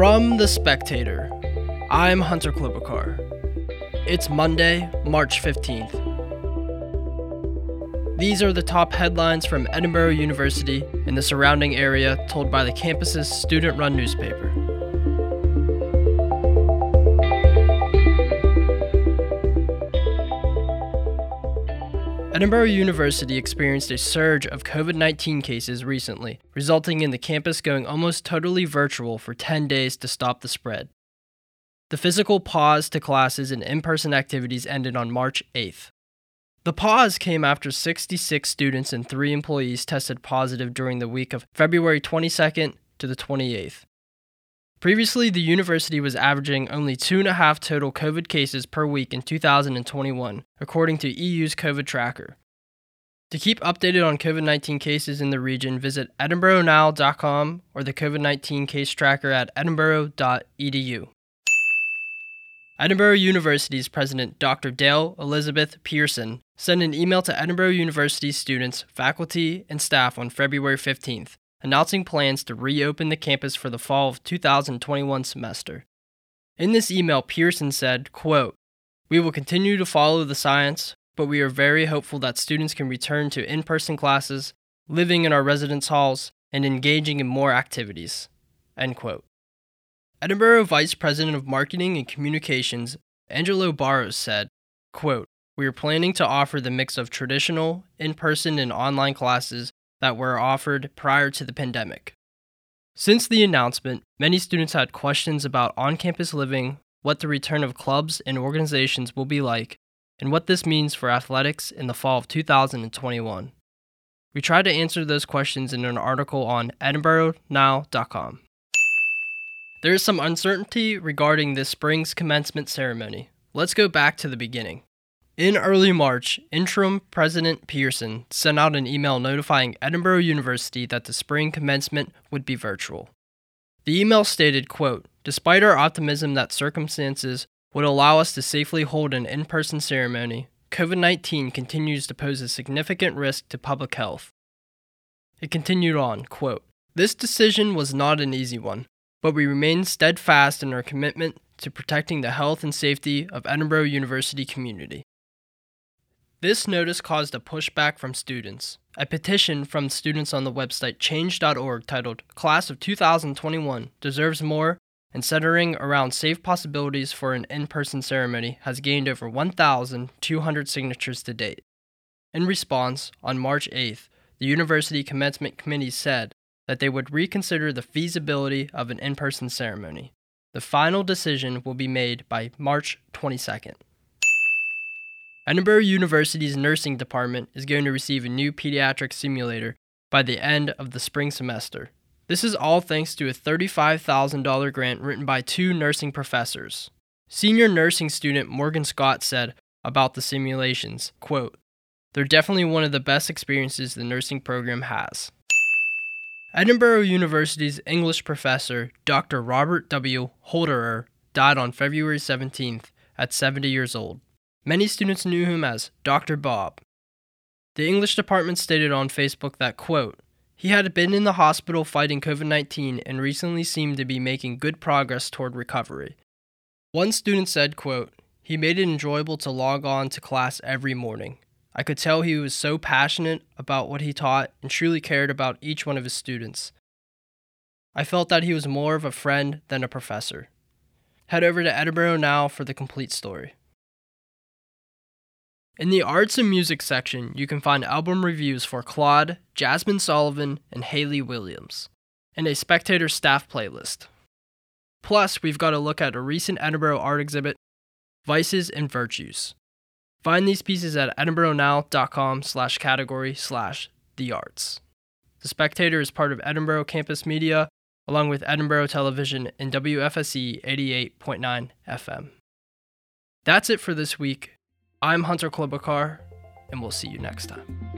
From The Spectator, I'm Hunter Klobuchar. It's Monday, March 15th. These are the top headlines from Edinboro University and the surrounding area told by the campus's student run newspaper. Edinboro University experienced a surge of COVID 19 cases recently, resulting in the campus going almost totally virtual for 10 days to stop the spread. The physical pause to classes and in person activities ended on March 8th. The pause came after 66 students and three employees tested positive during the week of February 22nd to the 28th. Previously, the university was averaging only two and a half total COVID cases per week in 2021, according to EU's COVID tracker. To keep updated on COVID 19 cases in the region, visit edinboronow.com or the COVID 19 case tracker at edinboro.edu. Edinboro University's president, Dr. Dale Elizabeth Pehrsson, sent an email to Edinboro University students, faculty, and staff on February 15th announcing plans to reopen the campus for the fall of 2021 semester. In this email, Pehrsson said, quote, We will continue to follow the science, but we are very hopeful that students can return to in person classes, living in our residence halls, and engaging in more activities. End quote. Edinboro Vice President of Marketing and Communications, Angelo Barros, said, quote, We are planning to offer the mix of traditional, in person, and online classes that were offered prior to the pandemic. Since the announcement, many students had questions about on campus living, what the return of clubs and organizations will be like, and what this means for athletics in the fall of 2021. We tried to answer those questions in an article on edinboronow.com. There is some uncertainty regarding this spring's commencement ceremony. Let's go back to the beginning. In early March, interim President Pehrsson sent out an email notifying Edinboro University that the spring commencement would be virtual. The email stated, quote, Despite our optimism that circumstances would allow us to safely hold an in person ceremony, COVID 19 continues to pose a significant risk to public health. It continued on, quote, This decision was not an easy one, but we remain steadfast in our commitment to protecting the health and safety of Edinboro University community. This notice caused a pushback from students. A petition from students on the website change.org titled Class of 2021 Deserves More and centering around safe possibilities for an in person ceremony has gained over 1,200 signatures to date. In response, on March 8th, the University Commencement Committee said that they would reconsider the feasibility of an in person ceremony. The final decision will be made by March 22nd. Edinboro University's nursing department is going to receive a new pediatric simulator by the end of the spring semester. This is all thanks to a $35,000 grant written by two nursing professors. Senior nursing student Morgan Scott said about the simulations, quote, They're definitely one of the best experiences the nursing program has. Edinboro University's English professor, Dr. Robert W. Holderer, died on February 17th at 70 years old. Many students knew him as Dr. Bob. The English department stated on Facebook that, quote, he had been in the hospital fighting COVID 19 and recently seemed to be making good progress toward recovery. One student said, quote, he made it enjoyable to log on to class every morning. I could tell he was so passionate about what he taught and truly cared about each one of his students. I felt that he was more of a friend than a professor. Head over to Edinboro now for the complete story. In the arts and music section, you can find album reviews for Claude, Jazmine Sullivan, and Hayley Williams, and a Spectator staff playlist. Plus, we've got a look at a recent Edinboro art exhibit, Vices and Virtues. Find these pieces at edinboronow.com slash category slash the arts. The Spectator is part of Edinboro Campus Media, along with Edinboro Television and WFSE 88.9 FM. That's it for this week. I'm Hunter Klobuchar, and we'll see you next time.